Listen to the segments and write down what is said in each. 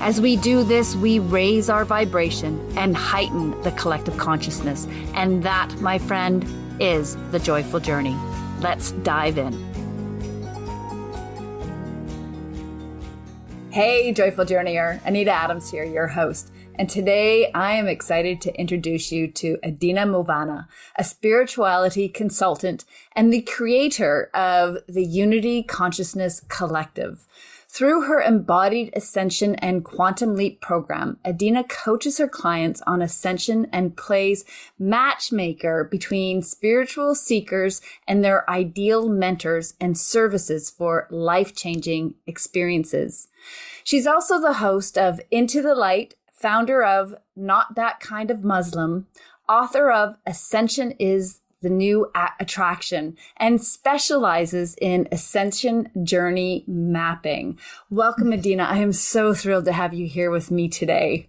As we do this, we raise our vibration and heighten the collective consciousness. And that, my friend, is the joyful journey. Let's dive in. Hey, joyful journeyer. Anita Adams here, your host. And today I am excited to introduce you to Edina Mauvana, a spirituality consultant and the creator of the Unity Consciousness Collective. Through her embodied ascension and quantum leap program, Edina coaches her clients on ascension and plays matchmaker between spiritual seekers and their ideal mentors and services for life changing experiences. She's also the host of Into the Light, founder of Not That Kind of Muslim, author of Ascension is the new attraction and specializes in ascension journey mapping. Welcome, Edina. I am so thrilled to have you here with me today.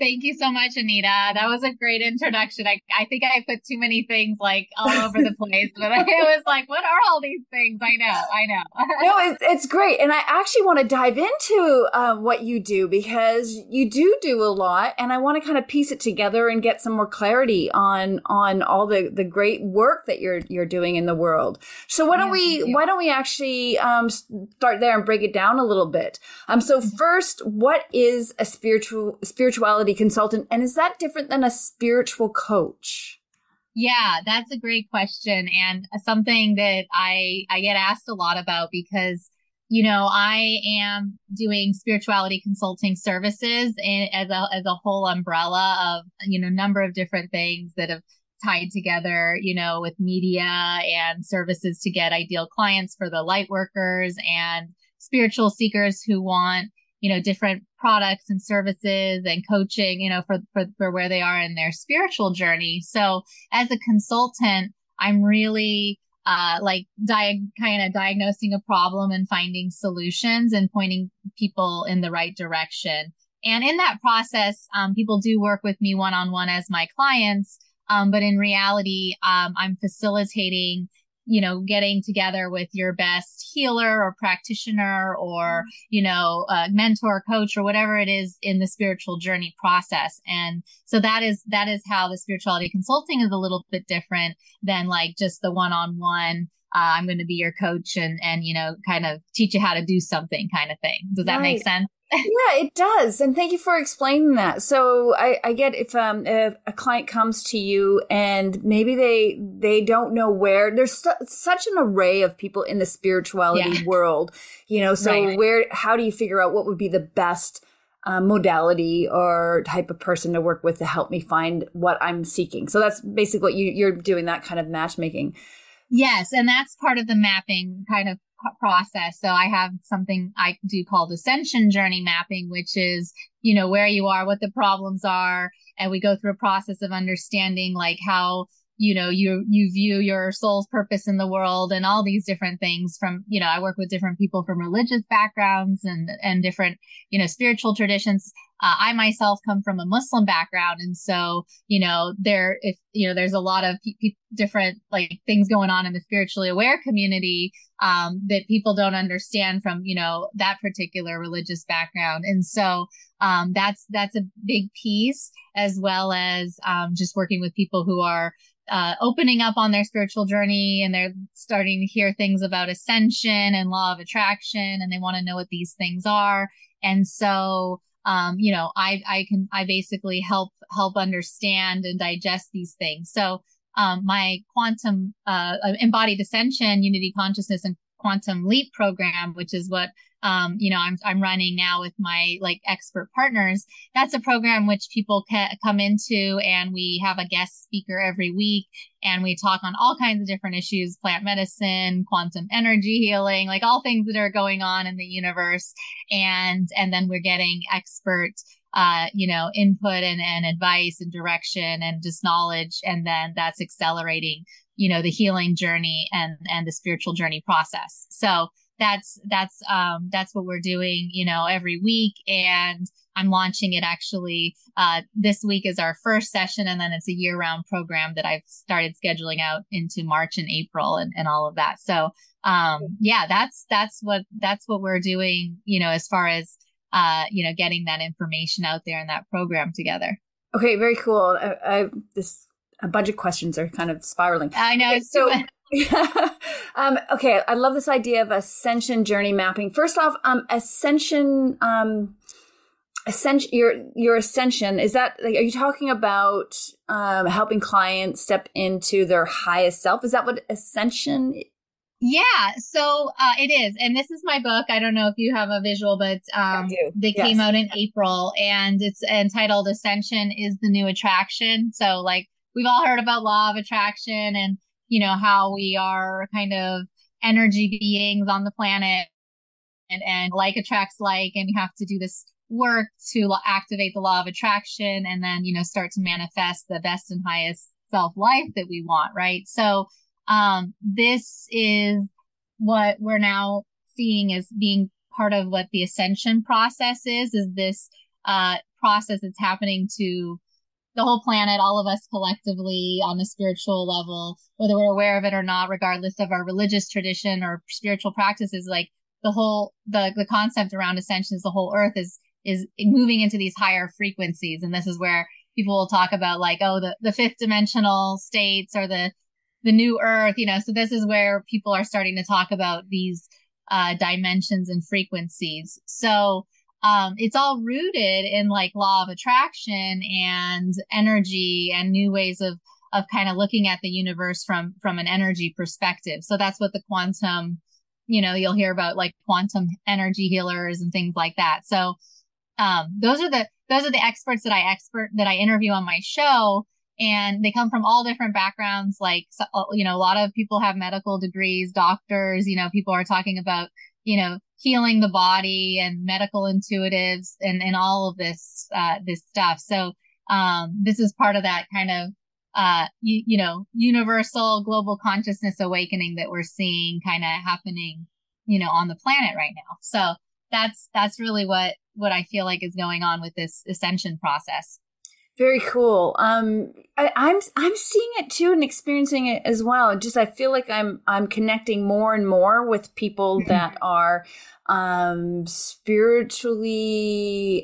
Thank you so much, Anita. That was a great introduction. I, I think I put too many things like all over the place, but it was like, what are all these things? I know, I know. no, it, it's great. And I actually want to dive into uh, what you do because you do do a lot and I want to kind of piece it together and get some more clarity on, on all the, the great work that you're, you're doing in the world. So why don't yeah, we, why don't we actually, um, start there and break it down a little bit? Um, so mm-hmm. first, what is a spiritual, spirituality consultant. And is that different than a spiritual coach? Yeah, that's a great question and something that I I get asked a lot about because you know, I am doing spirituality consulting services and as a as a whole umbrella of, you know, number of different things that have tied together, you know, with media and services to get ideal clients for the light workers and spiritual seekers who want you know, different products and services and coaching, you know, for, for, for where they are in their spiritual journey. So as a consultant, I'm really, uh, like di- kind of diagnosing a problem and finding solutions and pointing people in the right direction. And in that process, um, people do work with me one on one as my clients. Um, but in reality, um, I'm facilitating you know, getting together with your best healer or practitioner or, mm-hmm. you know, mentor, coach or whatever it is in the spiritual journey process. And so that is, that is how the spirituality consulting is a little bit different than like just the one on one. I'm going to be your coach and, and, you know, kind of teach you how to do something kind of thing. Does that right. make sense? yeah, it does. And thank you for explaining that. So I, I get if um if a client comes to you and maybe they they don't know where there's st- such an array of people in the spirituality yeah. world, you know. So right. where how do you figure out what would be the best um, modality or type of person to work with to help me find what I'm seeking? So that's basically what you, you're doing that kind of matchmaking. Yes, and that's part of the mapping kind of process. So I have something I do called ascension journey mapping, which is, you know, where you are, what the problems are. And we go through a process of understanding like how you know you you view your soul's purpose in the world and all these different things from you know i work with different people from religious backgrounds and and different you know spiritual traditions. Uh, i myself come from a muslim background. And so you know there if you know there's a lot of p- p- different like things going on in the spiritually aware community um, that people don't understand from you know that particular religious background. And so um, that's that's a big piece as well as um, just working with people who are uh, opening up on their spiritual journey and they're starting to hear things about ascension and law of attraction and they want to know what these things are. And so, um, you know, I, I can, I basically help, help understand and digest these things. So, um, my quantum, uh, embodied ascension, unity consciousness and quantum leap program, which is what um, you know, I'm, I'm running now with my like expert partners. That's a program which people come into and we have a guest speaker every week and we talk on all kinds of different issues, plant medicine, quantum energy healing, like all things that are going on in the universe. And, and then we're getting expert uh, you know, input and, and advice and direction and just knowledge. And then that's accelerating, you know, the healing journey and, and the spiritual journey process. So that's, that's, um, that's what we're doing, you know, every week. And I'm launching it actually, uh, this week is our first session. And then it's a year round program that I've started scheduling out into March and April and, and all of that. So, um, yeah, that's, that's what, that's what we're doing, you know, as far as, uh, you know, getting that information out there in that program together. Okay, very cool. I, I this a bunch of questions are kind of spiraling. I know. Okay, so. um, okay, I love this idea of ascension journey mapping. First off, um, ascension, um, ascension, your your ascension is that? Like, are you talking about um, helping clients step into their highest self? Is that what ascension yeah, so uh, it is, and this is my book. I don't know if you have a visual, but um, they yes. came out in April, and it's entitled "Ascension is the New Attraction." So, like we've all heard about law of attraction, and you know how we are kind of energy beings on the planet, and and like attracts like, and you have to do this work to activate the law of attraction, and then you know start to manifest the best and highest self life that we want, right? So um, this is what we're now seeing as being part of what the ascension process is, is this, uh, process that's happening to the whole planet, all of us collectively on a spiritual level, whether we're aware of it or not, regardless of our religious tradition or spiritual practices, like the whole, the, the concept around ascension is the whole earth is, is moving into these higher frequencies. And this is where people will talk about like, oh, the, the fifth dimensional states or the the new earth, you know, so this is where people are starting to talk about these uh, dimensions and frequencies. So um, it's all rooted in like law of attraction and energy and new ways of of kind of looking at the universe from from an energy perspective. So that's what the quantum, you know, you'll hear about like quantum energy healers and things like that. So um, those are the those are the experts that I expert that I interview on my show and they come from all different backgrounds. Like, you know, a lot of people have medical degrees, doctors, you know, people are talking about, you know, healing the body and medical intuitives and, and all of this, uh, this stuff. So, um, this is part of that kind of, uh, you, you know, universal global consciousness awakening that we're seeing kind of happening, you know, on the planet right now. So that's, that's really what, what I feel like is going on with this ascension process. Very cool. Um, I, I'm, I'm seeing it too and experiencing it as well. Just I feel like I'm I'm connecting more and more with people mm-hmm. that are um, spiritually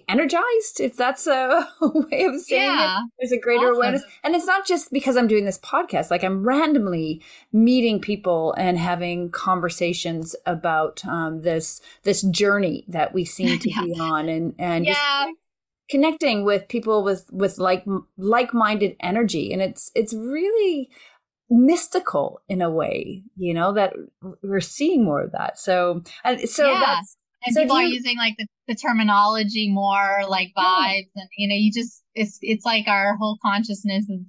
energized, if that's a way of saying yeah. it. There's a greater awesome. awareness, and it's not just because I'm doing this podcast. Like I'm randomly meeting people and having conversations about um, this this journey that we seem to yeah. be on, and and yeah. Just, connecting with people with with like like-minded energy and it's it's really mystical in a way you know that we're seeing more of that so and so yeah. that's and so people you, are using like the, the terminology more like vibes yeah. and you know you just it's it's like our whole consciousness is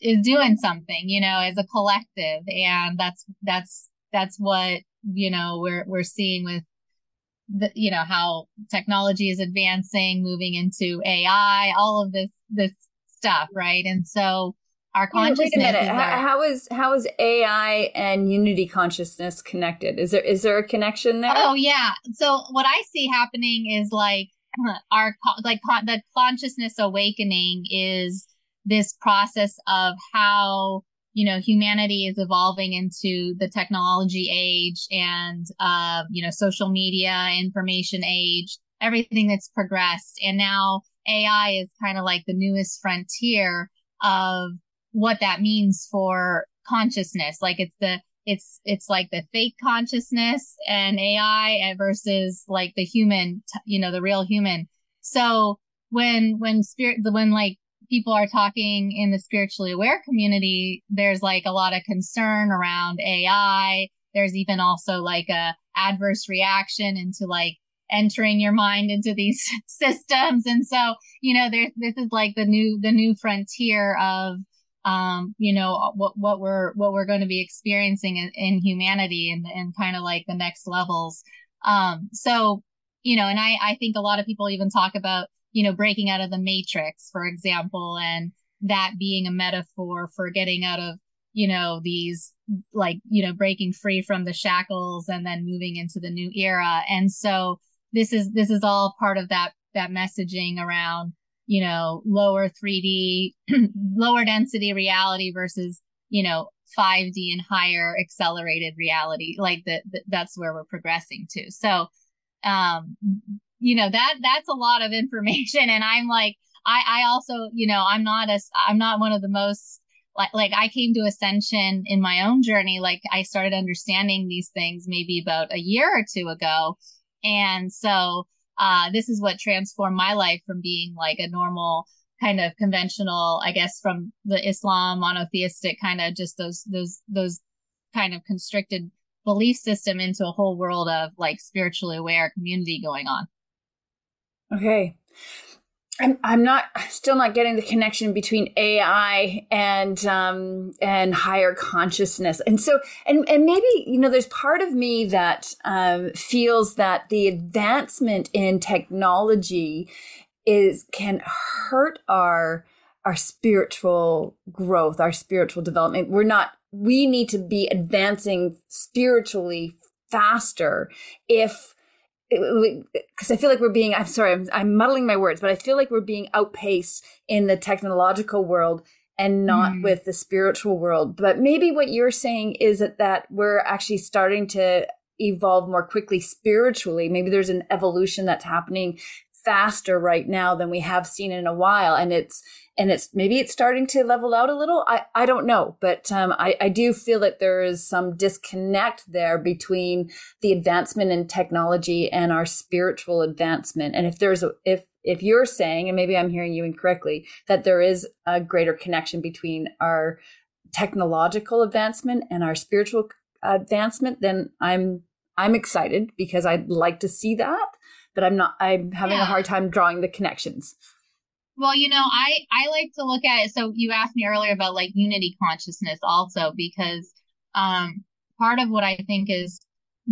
is doing something you know as a collective and that's that's that's what you know we're we're seeing with the, you know, how technology is advancing, moving into AI, all of this, this stuff, right? And so our consciousness. Wait a minute. Is our, how is how is AI and unity consciousness connected? Is there is there a connection there? Oh yeah. So what I see happening is like our like the consciousness awakening is this process of how you know, humanity is evolving into the technology age and, uh, you know, social media, information age, everything that's progressed. And now AI is kind of like the newest frontier of what that means for consciousness. Like it's the, it's, it's like the fake consciousness and AI versus like the human, you know, the real human. So when, when spirit, when like people are talking in the spiritually aware community, there's like a lot of concern around AI. There's even also like a adverse reaction into like entering your mind into these systems. And so, you know, there's, this is like the new, the new frontier of, um, you know, what, what we're, what we're going to be experiencing in, in humanity and, and kind of like the next levels. Um, so, you know, and I, I think a lot of people even talk about you know, breaking out of the matrix, for example, and that being a metaphor for getting out of, you know, these like, you know, breaking free from the shackles and then moving into the new era. And so this is, this is all part of that, that messaging around, you know, lower 3D, lower density reality versus, you know, 5D and higher accelerated reality. Like that, that's where we're progressing to. So, um, you know, that, that's a lot of information. And I'm like, I, I also, you know, I'm not a, I'm not one of the most like, like I came to ascension in my own journey. Like I started understanding these things maybe about a year or two ago. And so, uh, this is what transformed my life from being like a normal kind of conventional, I guess, from the Islam monotheistic kind of just those, those, those kind of constricted belief system into a whole world of like spiritually aware community going on. Okay. I'm I'm not still not getting the connection between AI and um and higher consciousness. And so and and maybe you know there's part of me that um feels that the advancement in technology is can hurt our our spiritual growth, our spiritual development. We're not we need to be advancing spiritually faster if because I feel like we're being, I'm sorry, I'm, I'm, muddling my words, but I feel like we're being outpaced in the technological world and not mm. with the spiritual world. But maybe what you're saying is that, that we're actually starting to evolve more quickly spiritually. Maybe there's an evolution that's happening faster right now than we have seen in a while. And it's, and it's maybe it's starting to level out a little. I, I don't know, but um, I, I do feel that there is some disconnect there between the advancement in technology and our spiritual advancement. And if there's a, if if you're saying, and maybe I'm hearing you incorrectly, that there is a greater connection between our technological advancement and our spiritual advancement, then I'm I'm excited because I'd like to see that, but I'm not. I'm having yeah. a hard time drawing the connections. Well, you know, I I like to look at it. So you asked me earlier about like unity consciousness also because um part of what I think is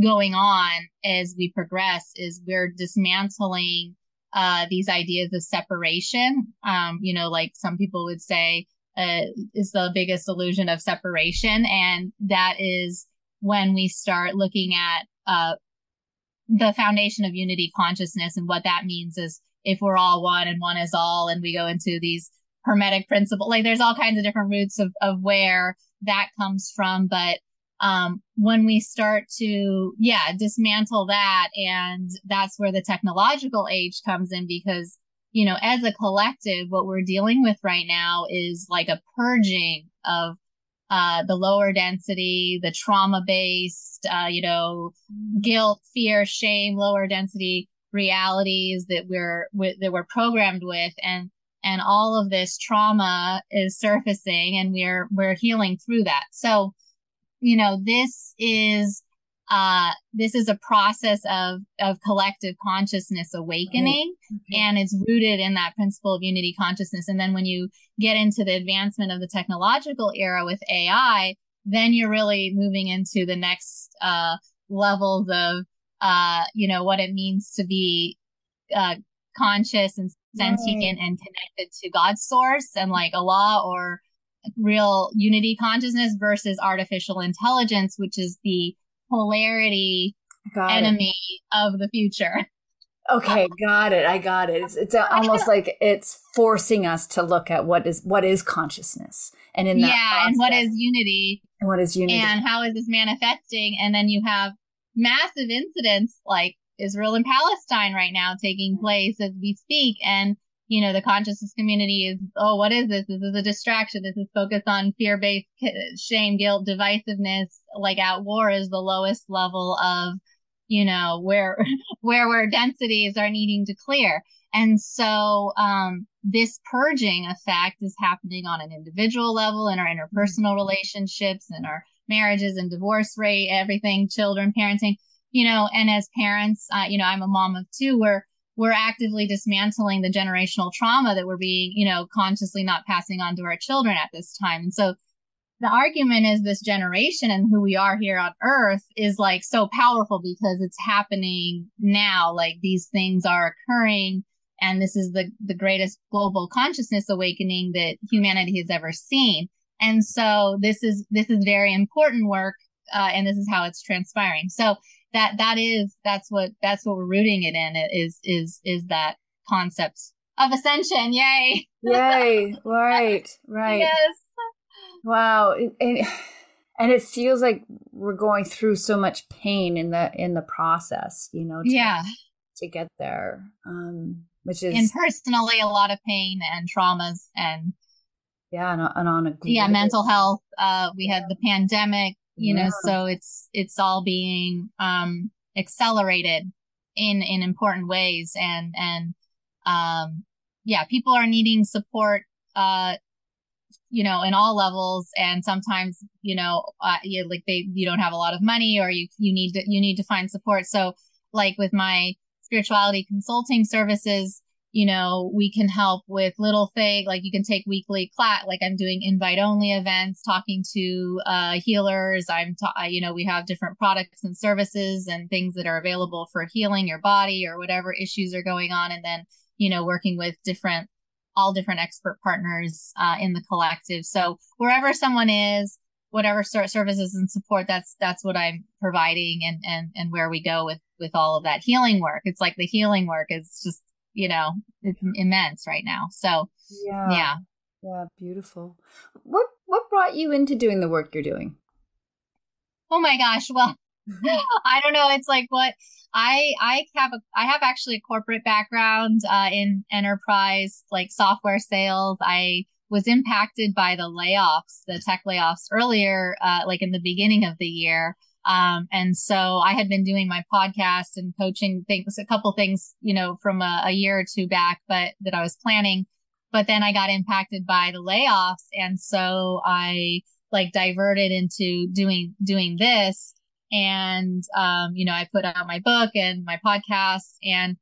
going on as we progress is we're dismantling uh these ideas of separation. Um, you know, like some people would say uh, is the biggest illusion of separation and that is when we start looking at uh the foundation of unity consciousness. And what that means is if we're all one and one is all and we go into these hermetic principle like there's all kinds of different roots of, of where that comes from. But um, when we start to yeah dismantle that and that's where the technological age comes in because you know as a collective what we're dealing with right now is like a purging of uh, the lower density the trauma based uh, you know guilt fear shame lower density realities that we're that we're programmed with. And and all of this trauma is surfacing and we're we're healing through that. So you know this is uh this is a process of of collective consciousness awakening right. and it's rooted in that principle of unity consciousness and then when you get into the advancement of the technological era with ai then you're really moving into the next uh levels of uh, you know, what it means to be uh, conscious and sentient right. and connected to God's source and like Allah or real unity consciousness versus artificial intelligence, which is the polarity got enemy it. of the future. Okay, got it. I got it. It's, it's almost like it's forcing us to look at what is what is consciousness, and in that yeah, process, and what is unity, and what is unity, and how is this manifesting, and then you have massive incidents like Israel and Palestine right now taking place as we speak. And, you know, the consciousness community is, oh, what is this? This is a distraction. This is focused on fear based shame, guilt, divisiveness. Like at war is the lowest level of, you know, where, where, where densities are needing to clear. And so, um, this purging effect is happening on an individual level in our interpersonal relationships and our marriages and divorce rate, everything, children, parenting, you know, and as parents, uh, you know, I'm a mom of two, we're, we're actively dismantling the generational trauma that we're being, you know, consciously not passing on to our children at this time. And so the argument is this generation and who we are here on earth is like so powerful because it's happening now. Like these things are occurring And this is the, the greatest global consciousness awakening that humanity has ever seen. And so this is, this is very important work. Uh, and this is how it's transpiring. So that, that is, that's what, that's what we're rooting it in is, is, is that concept of ascension. Yay. Yay. Right. Right. Yes. Wow. And, and it feels like we're going through so much pain in the, in the process, you know, to, yeah, to get there. Um, which is and personally a lot of pain and traumas and yeah and, and on a yeah mental health uh we had the pandemic you yeah. know so it's it's all being um accelerated in in important ways and and um yeah people are needing support uh you know in all levels and sometimes you know uh, you like they you don't have a lot of money or you you need to you need to find support so like with my spirituality consulting services, you know, we can help with little things like you can take weekly class, like I'm doing invite only events, talking to uh, healers. I'm, ta- you know, we have different products and services and things that are available for healing your body or whatever issues are going on. And then, you know, working with different, all different expert partners uh, in the collective. So wherever someone is, whatever services and support that's that's what i'm providing and and and where we go with with all of that healing work it's like the healing work is just you know it's immense right now. So yeah. yeah. Yeah beautiful. What what brought you into doing the work you're doing? Oh my gosh well i don't know it's like what i i have a i have actually a corporate background uh in enterprise like software sales. I was impacted by the layoffs, the tech layoffs earlier, uh, like in the beginning of the year. Um, and so I had been doing my podcast and coaching things, a couple things, you know, from a, a year or two back, but that I was planning. But then I got impacted by the layoffs. And so I like diverted into doing, doing this. And, um, you know, I put out my book and my podcast and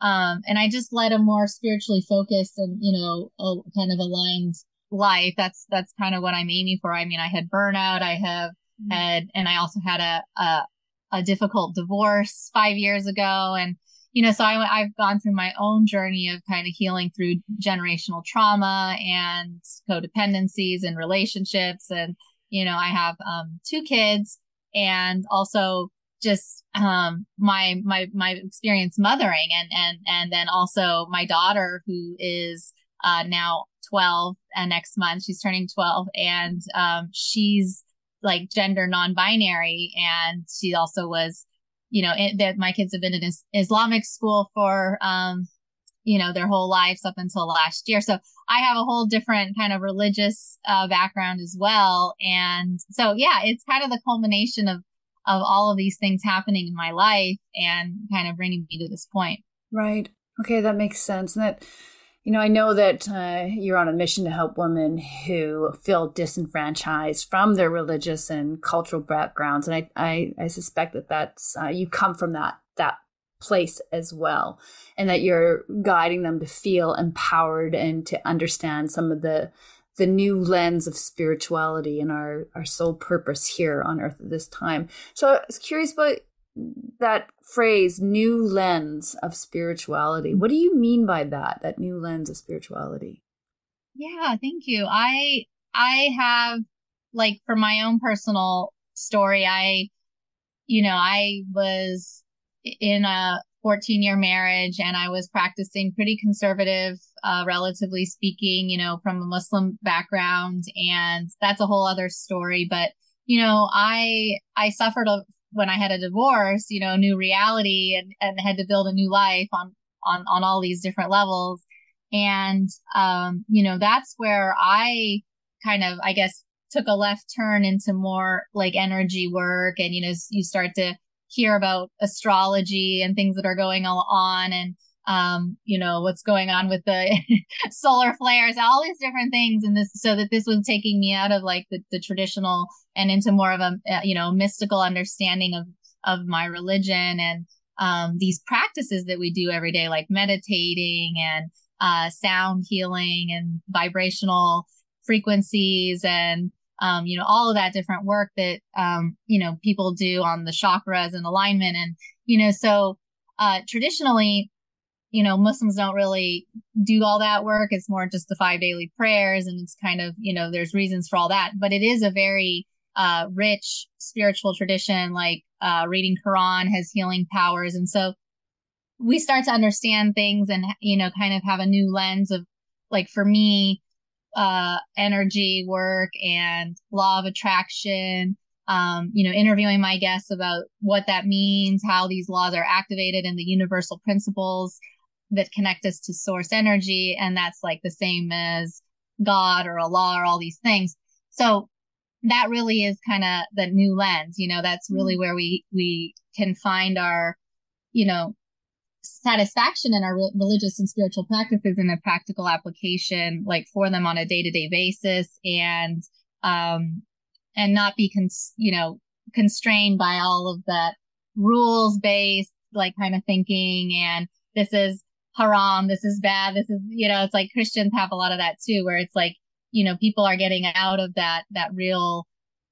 um, and I just led a more spiritually focused and, you know, a kind of aligned life. That's, that's kind of what I'm aiming for. I mean, I had burnout. I have mm-hmm. had, and I also had a, a, a difficult divorce five years ago. And, you know, so I, I've gone through my own journey of kind of healing through generational trauma and codependencies and relationships. And, you know, I have, um, two kids and also just um my my my experience mothering and and and then also my daughter who is uh now 12 and next month she's turning 12 and um she's like gender non-binary and she also was you know that my kids have been in is- islamic school for um you know their whole lives up until last year so i have a whole different kind of religious uh, background as well and so yeah it's kind of the culmination of of all of these things happening in my life and kind of bringing me to this point. Right. Okay, that makes sense. And that, you know, I know that uh, you're on a mission to help women who feel disenfranchised from their religious and cultural backgrounds, and I, I, I suspect that that's uh, you come from that that place as well, and that you're guiding them to feel empowered and to understand some of the the new lens of spirituality and our, our sole purpose here on earth at this time. So I was curious about that phrase, new lens of spirituality. What do you mean by that, that new lens of spirituality? Yeah, thank you. I, I have like for my own personal story, I, you know, I was in a 14 year marriage and I was practicing pretty conservative, uh, relatively speaking, you know, from a Muslim background. And that's a whole other story. But, you know, I, I suffered a, when I had a divorce, you know, new reality and, and had to build a new life on, on, on all these different levels. And, um, you know, that's where I kind of, I guess, took a left turn into more like energy work. And, you know, you start to, hear about astrology and things that are going on and um, you know, what's going on with the solar flares, all these different things. And this, so that this was taking me out of like the, the traditional and into more of a, uh, you know, mystical understanding of, of my religion and, um, these practices that we do every day, like meditating and, uh, sound healing and vibrational frequencies and, um, you know, all of that different work that, um, you know, people do on the chakras and alignment. And, you know, so, uh, traditionally, you know, Muslims don't really do all that work. It's more just the five daily prayers and it's kind of, you know, there's reasons for all that, but it is a very uh, rich spiritual tradition, like uh, reading Quran has healing powers. And so we start to understand things and, you know, kind of have a new lens of like for me, uh, energy work and law of attraction, um, you know, interviewing my guests about what that means, how these laws are activated and the universal principles that connect us to source energy. And that's like the same as God or Allah or all these things. So that really is kind of the new lens, you know, that's really mm-hmm. where we, we can find our, you know, satisfaction in our re- religious and spiritual practices in a practical application, like for them on a day to day basis and, um, and not be, cons- you know, constrained by all of that rules based, like kind of thinking. And this is haram. This is bad. This is, you know, it's like Christians have a lot of that too, where it's like, you know, people are getting out of that, that real,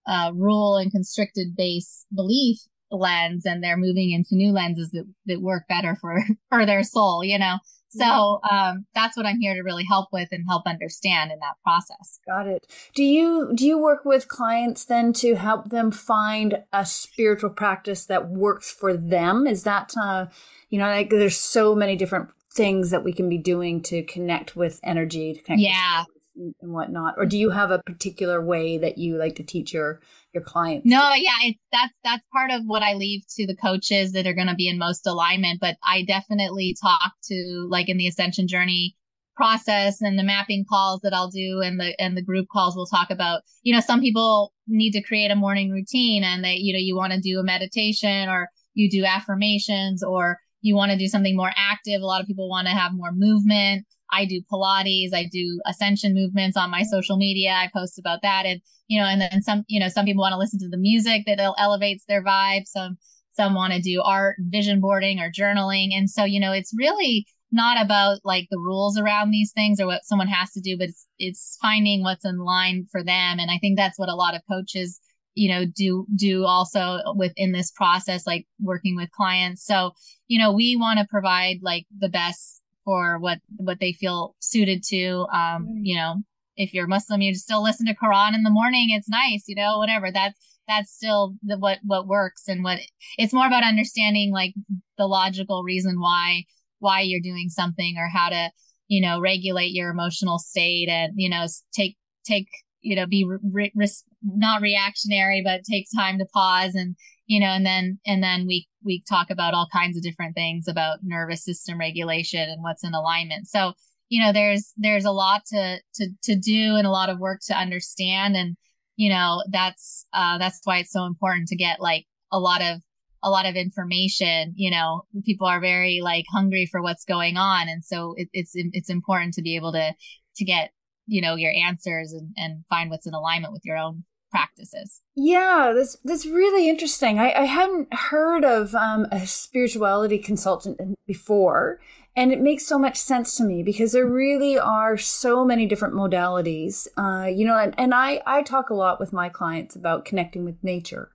uh, rule and constricted base belief lens and they're moving into new lenses that, that work better for, for their soul, you know? So, um, that's what I'm here to really help with and help understand in that process. Got it. Do you, do you work with clients then to help them find a spiritual practice that works for them? Is that, uh, you know, like there's so many different things that we can be doing to connect with energy, to connect yeah. and whatnot? Or do you have a particular way that you like to teach your your clients? No, yeah, it's that's that's part of what I leave to the coaches that are going to be in most alignment. But I definitely talk to like in the ascension journey process and the mapping calls that I'll do and the and the group calls we'll talk about. You know, some people need to create a morning routine and they, you know, you want to do a meditation or you do affirmations or you want to do something more active. A lot of people want to have more movement. I do Pilates. I do ascension movements on my social media. I post about that. And, you know, and then some, you know, some people want to listen to the music that elevates their vibe. Some, some want to do art, vision boarding or journaling. And so, you know, it's really not about like the rules around these things or what someone has to do, but it's, it's finding what's in line for them. And I think that's what a lot of coaches you know do do also within this process like working with clients. So you know we want to provide like the best for what what they feel suited to. Um you know if you're muslim you still listen to quran in the morning. It's nice you know whatever. That's that's still the what what works and what it's more about understanding like the logical reason why why you're doing something or how to you know regulate your emotional state and you know take take you know be re- re- not reactionary but take time to pause and you know and then and then we we talk about all kinds of different things about nervous system regulation and what's in alignment. So you know there's there's a lot to to to do and a lot of work to understand. And you know that's uh that's why it's so important to get like a lot of a lot of information. You know people are very like hungry for what's going on. And so it, it's it's important to be able to to get you know your answers and, and find what's in alignment with your own practices. Yeah that's that's really interesting. I, I hadn't heard of um, a spirituality consultant before and it makes so much sense to me because there really are so many different modalities uh, you know and, and i i talk a lot with my clients about connecting with nature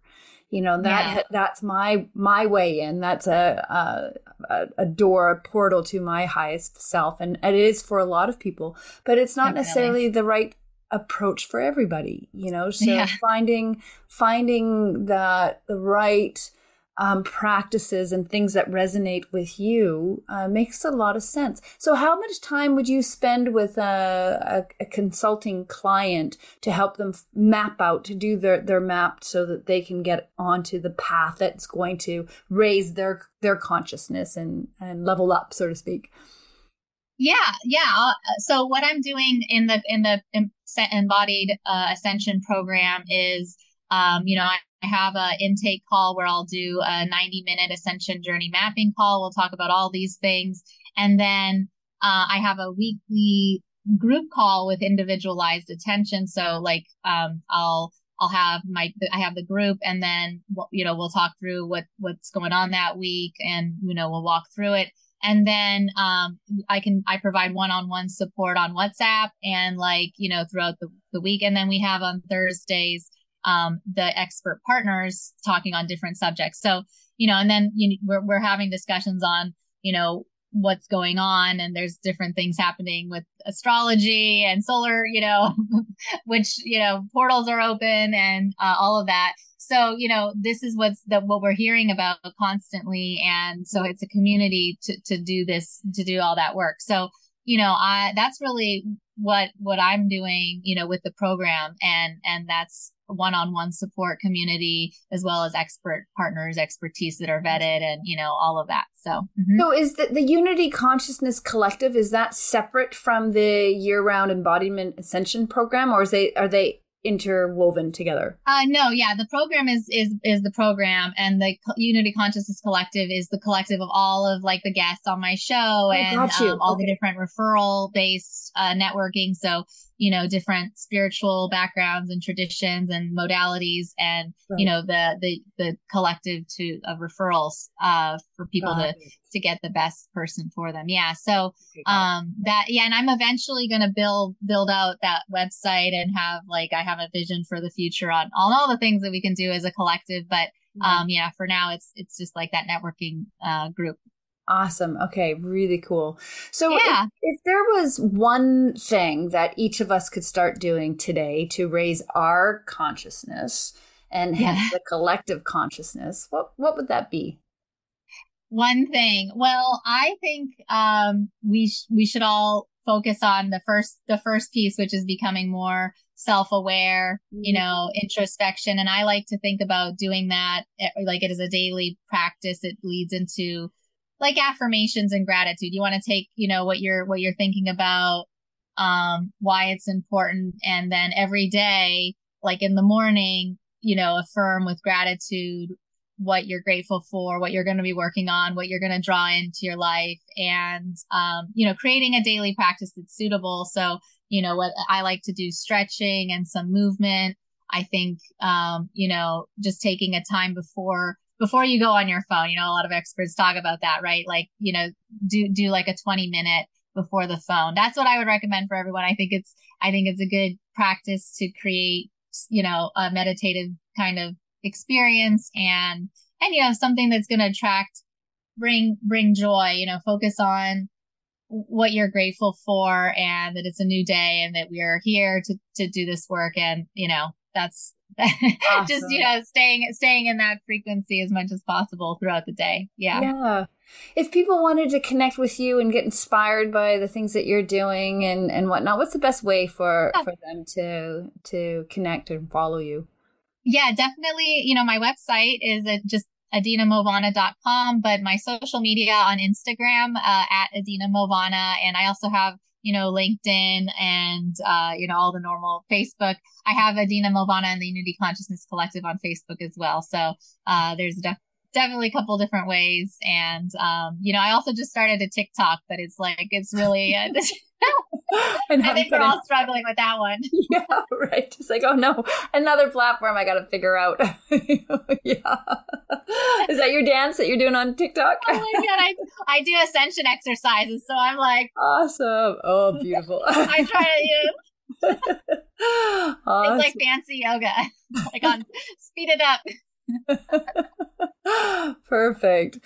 you know that yeah. that's my my way in that's a, a, a door a portal to my highest self and it is for a lot of people but it's not Definitely. necessarily the right approach for everybody you know so yeah. finding finding that the right um, practices and things that resonate with you uh, makes a lot of sense. So, how much time would you spend with a, a, a, consulting client to help them map out, to do their, their map so that they can get onto the path that's going to raise their, their consciousness and, and level up, so to speak? Yeah, yeah. Uh, so, what I'm doing in the in the embodied uh, ascension program is um, you know, I, I have an intake call where I'll do a 90 minute ascension journey mapping call. We'll talk about all these things. And then uh, I have a weekly group call with individualized attention. So like, um, I'll, I'll have my, I have the group and then, you know, we'll talk through what, what's going on that week and, you know, we'll walk through it. And then, um, I can, I provide one-on-one support on WhatsApp and like, you know, throughout the, the week. And then we have on Thursdays, um, the expert partners talking on different subjects. So, you know, and then you we're, we're having discussions on, you know, what's going on and there's different things happening with astrology and solar you know which you know portals are open and uh, all of that so you know this is what's that what we're hearing about constantly and so it's a community to to do this to do all that work so you know i that's really what what i'm doing you know with the program and and that's one-on-one support community as well as expert partners expertise that are vetted and you know all of that so mm-hmm. so is the, the unity consciousness collective is that separate from the year-round embodiment ascension program or is they are they interwoven together? Uh, no, yeah, the program is is is the program, and the Unity Consciousness Collective is the collective of all of like the guests on my show oh, and um, all okay. the different referral based uh, networking. So you know different spiritual backgrounds and traditions and modalities and right. you know the the the collective to of referrals uh for people Got to it. To get the best person for them yeah so um that yeah and i'm eventually going to build build out that website and have like i have a vision for the future on all, all the things that we can do as a collective but um yeah for now it's it's just like that networking uh group Awesome. Okay, really cool. So, yeah. if, if, there was one thing that each of us could start doing today to raise our consciousness and hence yeah. the collective consciousness, what what would that be? One thing. Well, I think um, we sh- we should all focus on the first the first piece, which is becoming more self aware. Mm-hmm. You know, introspection, and I like to think about doing that eh, like it is a daily practice. It leads into like affirmations and gratitude. You want to take, you know, what you're what you're thinking about, um, why it's important, and then every day, like in the morning, you know, affirm with gratitude what you're grateful for, what you're going to be working on, what you're going to draw into your life, and um, you know, creating a daily practice that's suitable. So, you know, what I like to do stretching and some movement. I think, um, you know, just taking a time before before you go on your phone, you know, a lot of experts talk about that, right? Like, you know, do, do like a 20 minute before the phone. That's what I would recommend for everyone. I think it's, I think it's a good practice to create, you know, a meditative kind of experience and, and, you know, something that's going to attract, bring, bring joy, you know, focus on what you're grateful for and that it's a new day and that we are here to, to do this work. And, you know, that's, awesome. just you know staying staying in that frequency as much as possible throughout the day yeah yeah if people wanted to connect with you and get inspired by the things that you're doing and and whatnot what's the best way for yeah. for them to to connect and follow you yeah definitely you know my website is at just edinamauvana.com but my social media on instagram uh, at edina mauvana and i also have you know, LinkedIn and, uh, you know, all the normal Facebook. I have Edina Mauvana and the Unity Consciousness Collective on Facebook as well. So, uh, there's def- definitely a couple different ways. And, um, you know, I also just started a TikTok, but it's like, it's really, uh, I think we're all struggling with that one. Yeah, right. Just like, oh no, another platform I got to figure out. yeah. Is that your dance that you're doing on TikTok? oh my god, I I do ascension exercises, so I'm like, awesome. Oh, beautiful. I try to use. awesome. Things like fancy yoga, like on speed it up. Perfect.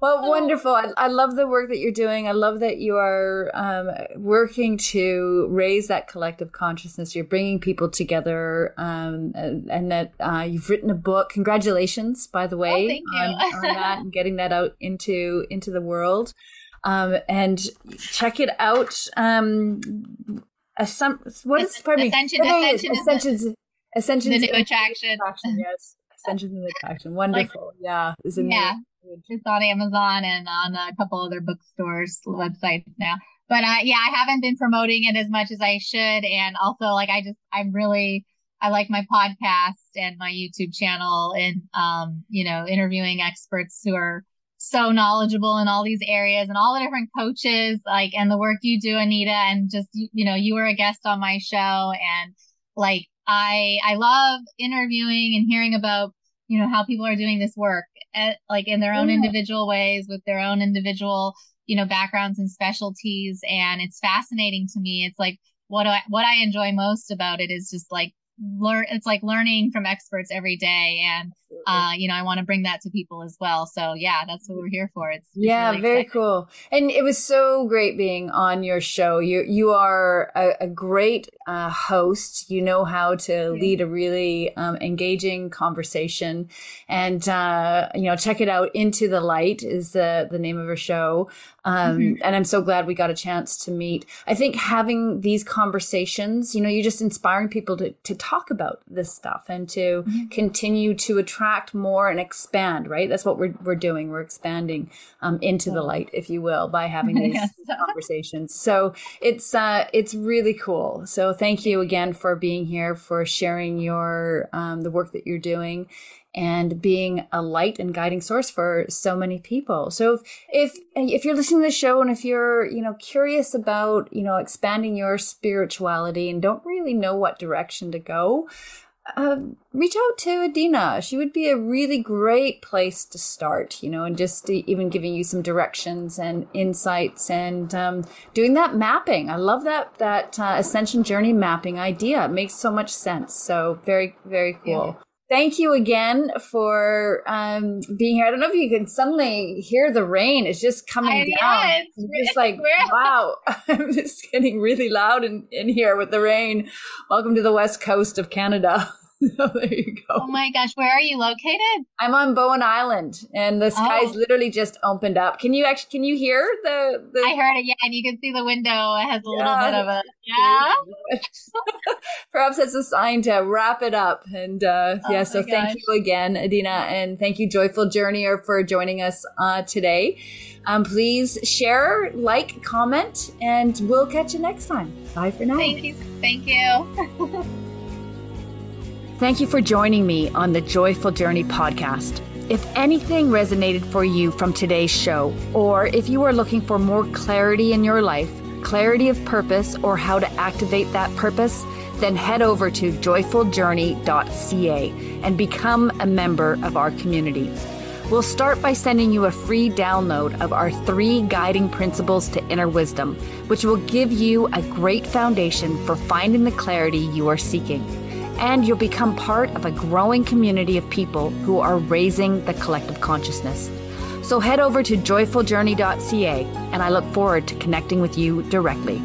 Well, oh. wonderful. I, I, love the work that you're doing. I love that you are um, working to raise that collective consciousness. You're bringing people together, um, and, and, that uh, you've written a book. Congratulations, by the way, oh, on, on, that and getting that out into into the world. Um, and check it out. Um, a, some what is pardon ascension, me? Ascension, ascension, ascension, the new attraction. attraction yes. Ascensions in the Attraction. Wonderful. Like, yeah. It's yeah. It's on Amazon and on a couple other bookstores websites now. But uh, yeah, I haven't been promoting it as much as I should. And also, like, I just, I'm really, I like my podcast and my YouTube channel and, um, you know, interviewing experts who are so knowledgeable in all these areas and all the different coaches, like, and the work you do, Anita. And just, you, you know, you were a guest on my show and like, I, I love interviewing and hearing about you know how people are doing this work at, like in their own yeah. individual ways with their own individual you know backgrounds and specialties and it's fascinating to me it's like what I, what I enjoy most about it is just like learn it's like learning from experts every day and uh you know i want to bring that to people as well. So yeah that's what we're here for. It's, it's yeah really very cool. And it was so great being on your show. You you are a, a great uh, host. You know how to lead a really um, engaging conversation. And uh you know check it out into the light is the the name of her show. Um, mm-hmm. and I'm so glad we got a chance to meet. I think having these conversations, you know, you're just inspiring people to, to talk about this stuff and to mm-hmm. continue to attract more and expand, right? That's what we're, we're doing. We're expanding, um, into the light, if you will, by having these conversations. So it's, uh, it's really cool. So thank you again for being here, for sharing your, um, the work that you're doing and being a light and guiding source for so many people. So if, if, if you're listening to the show and if you're, you know, curious about, you know, expanding your spirituality and don't really know what direction to go, uh, reach out to Edina. She would be a really great place to start, you know, and just even giving you some directions and insights and um, doing that mapping. I love that that uh, ascension journey mapping idea. It makes so much sense. So very very cool. Yeah thank you again for um, being here. I don't know if you can suddenly hear the rain. It's just coming I, down. Yeah, it's, it's just like, wow, I'm just getting really loud in, in here with the rain. Welcome to the west coast of Canada. there you go. Oh my gosh, where are you located? I'm on Bowen Island, and the sky's oh. literally just opened up. Can you actually? Can you hear the, the? I heard it. Yeah, and you can see the window. It has a yeah. little bit of a yeah. Perhaps it's a sign to wrap it up. And uh, oh yeah, so gosh. thank you again, Edina, and thank you, Joyful Journeyer, for joining us uh, today. Um, please share, like, comment, and we'll catch you next time. Bye for now. Thank you. Thank you. Thank you for joining me on the Joyful Journey podcast. If anything resonated for you from today's show, or if you are looking for more clarity in your life, clarity of purpose, or how to activate that purpose, then head over to joyfuljourney.ca and become a member of our community. We'll start by sending you a free download of our three guiding principles to inner wisdom, which will give you a great foundation for finding the clarity you are seeking and you'll become part of a growing community of people who are raising the collective consciousness. So head over to joyfuljourney.ca, and I look forward to connecting with you directly.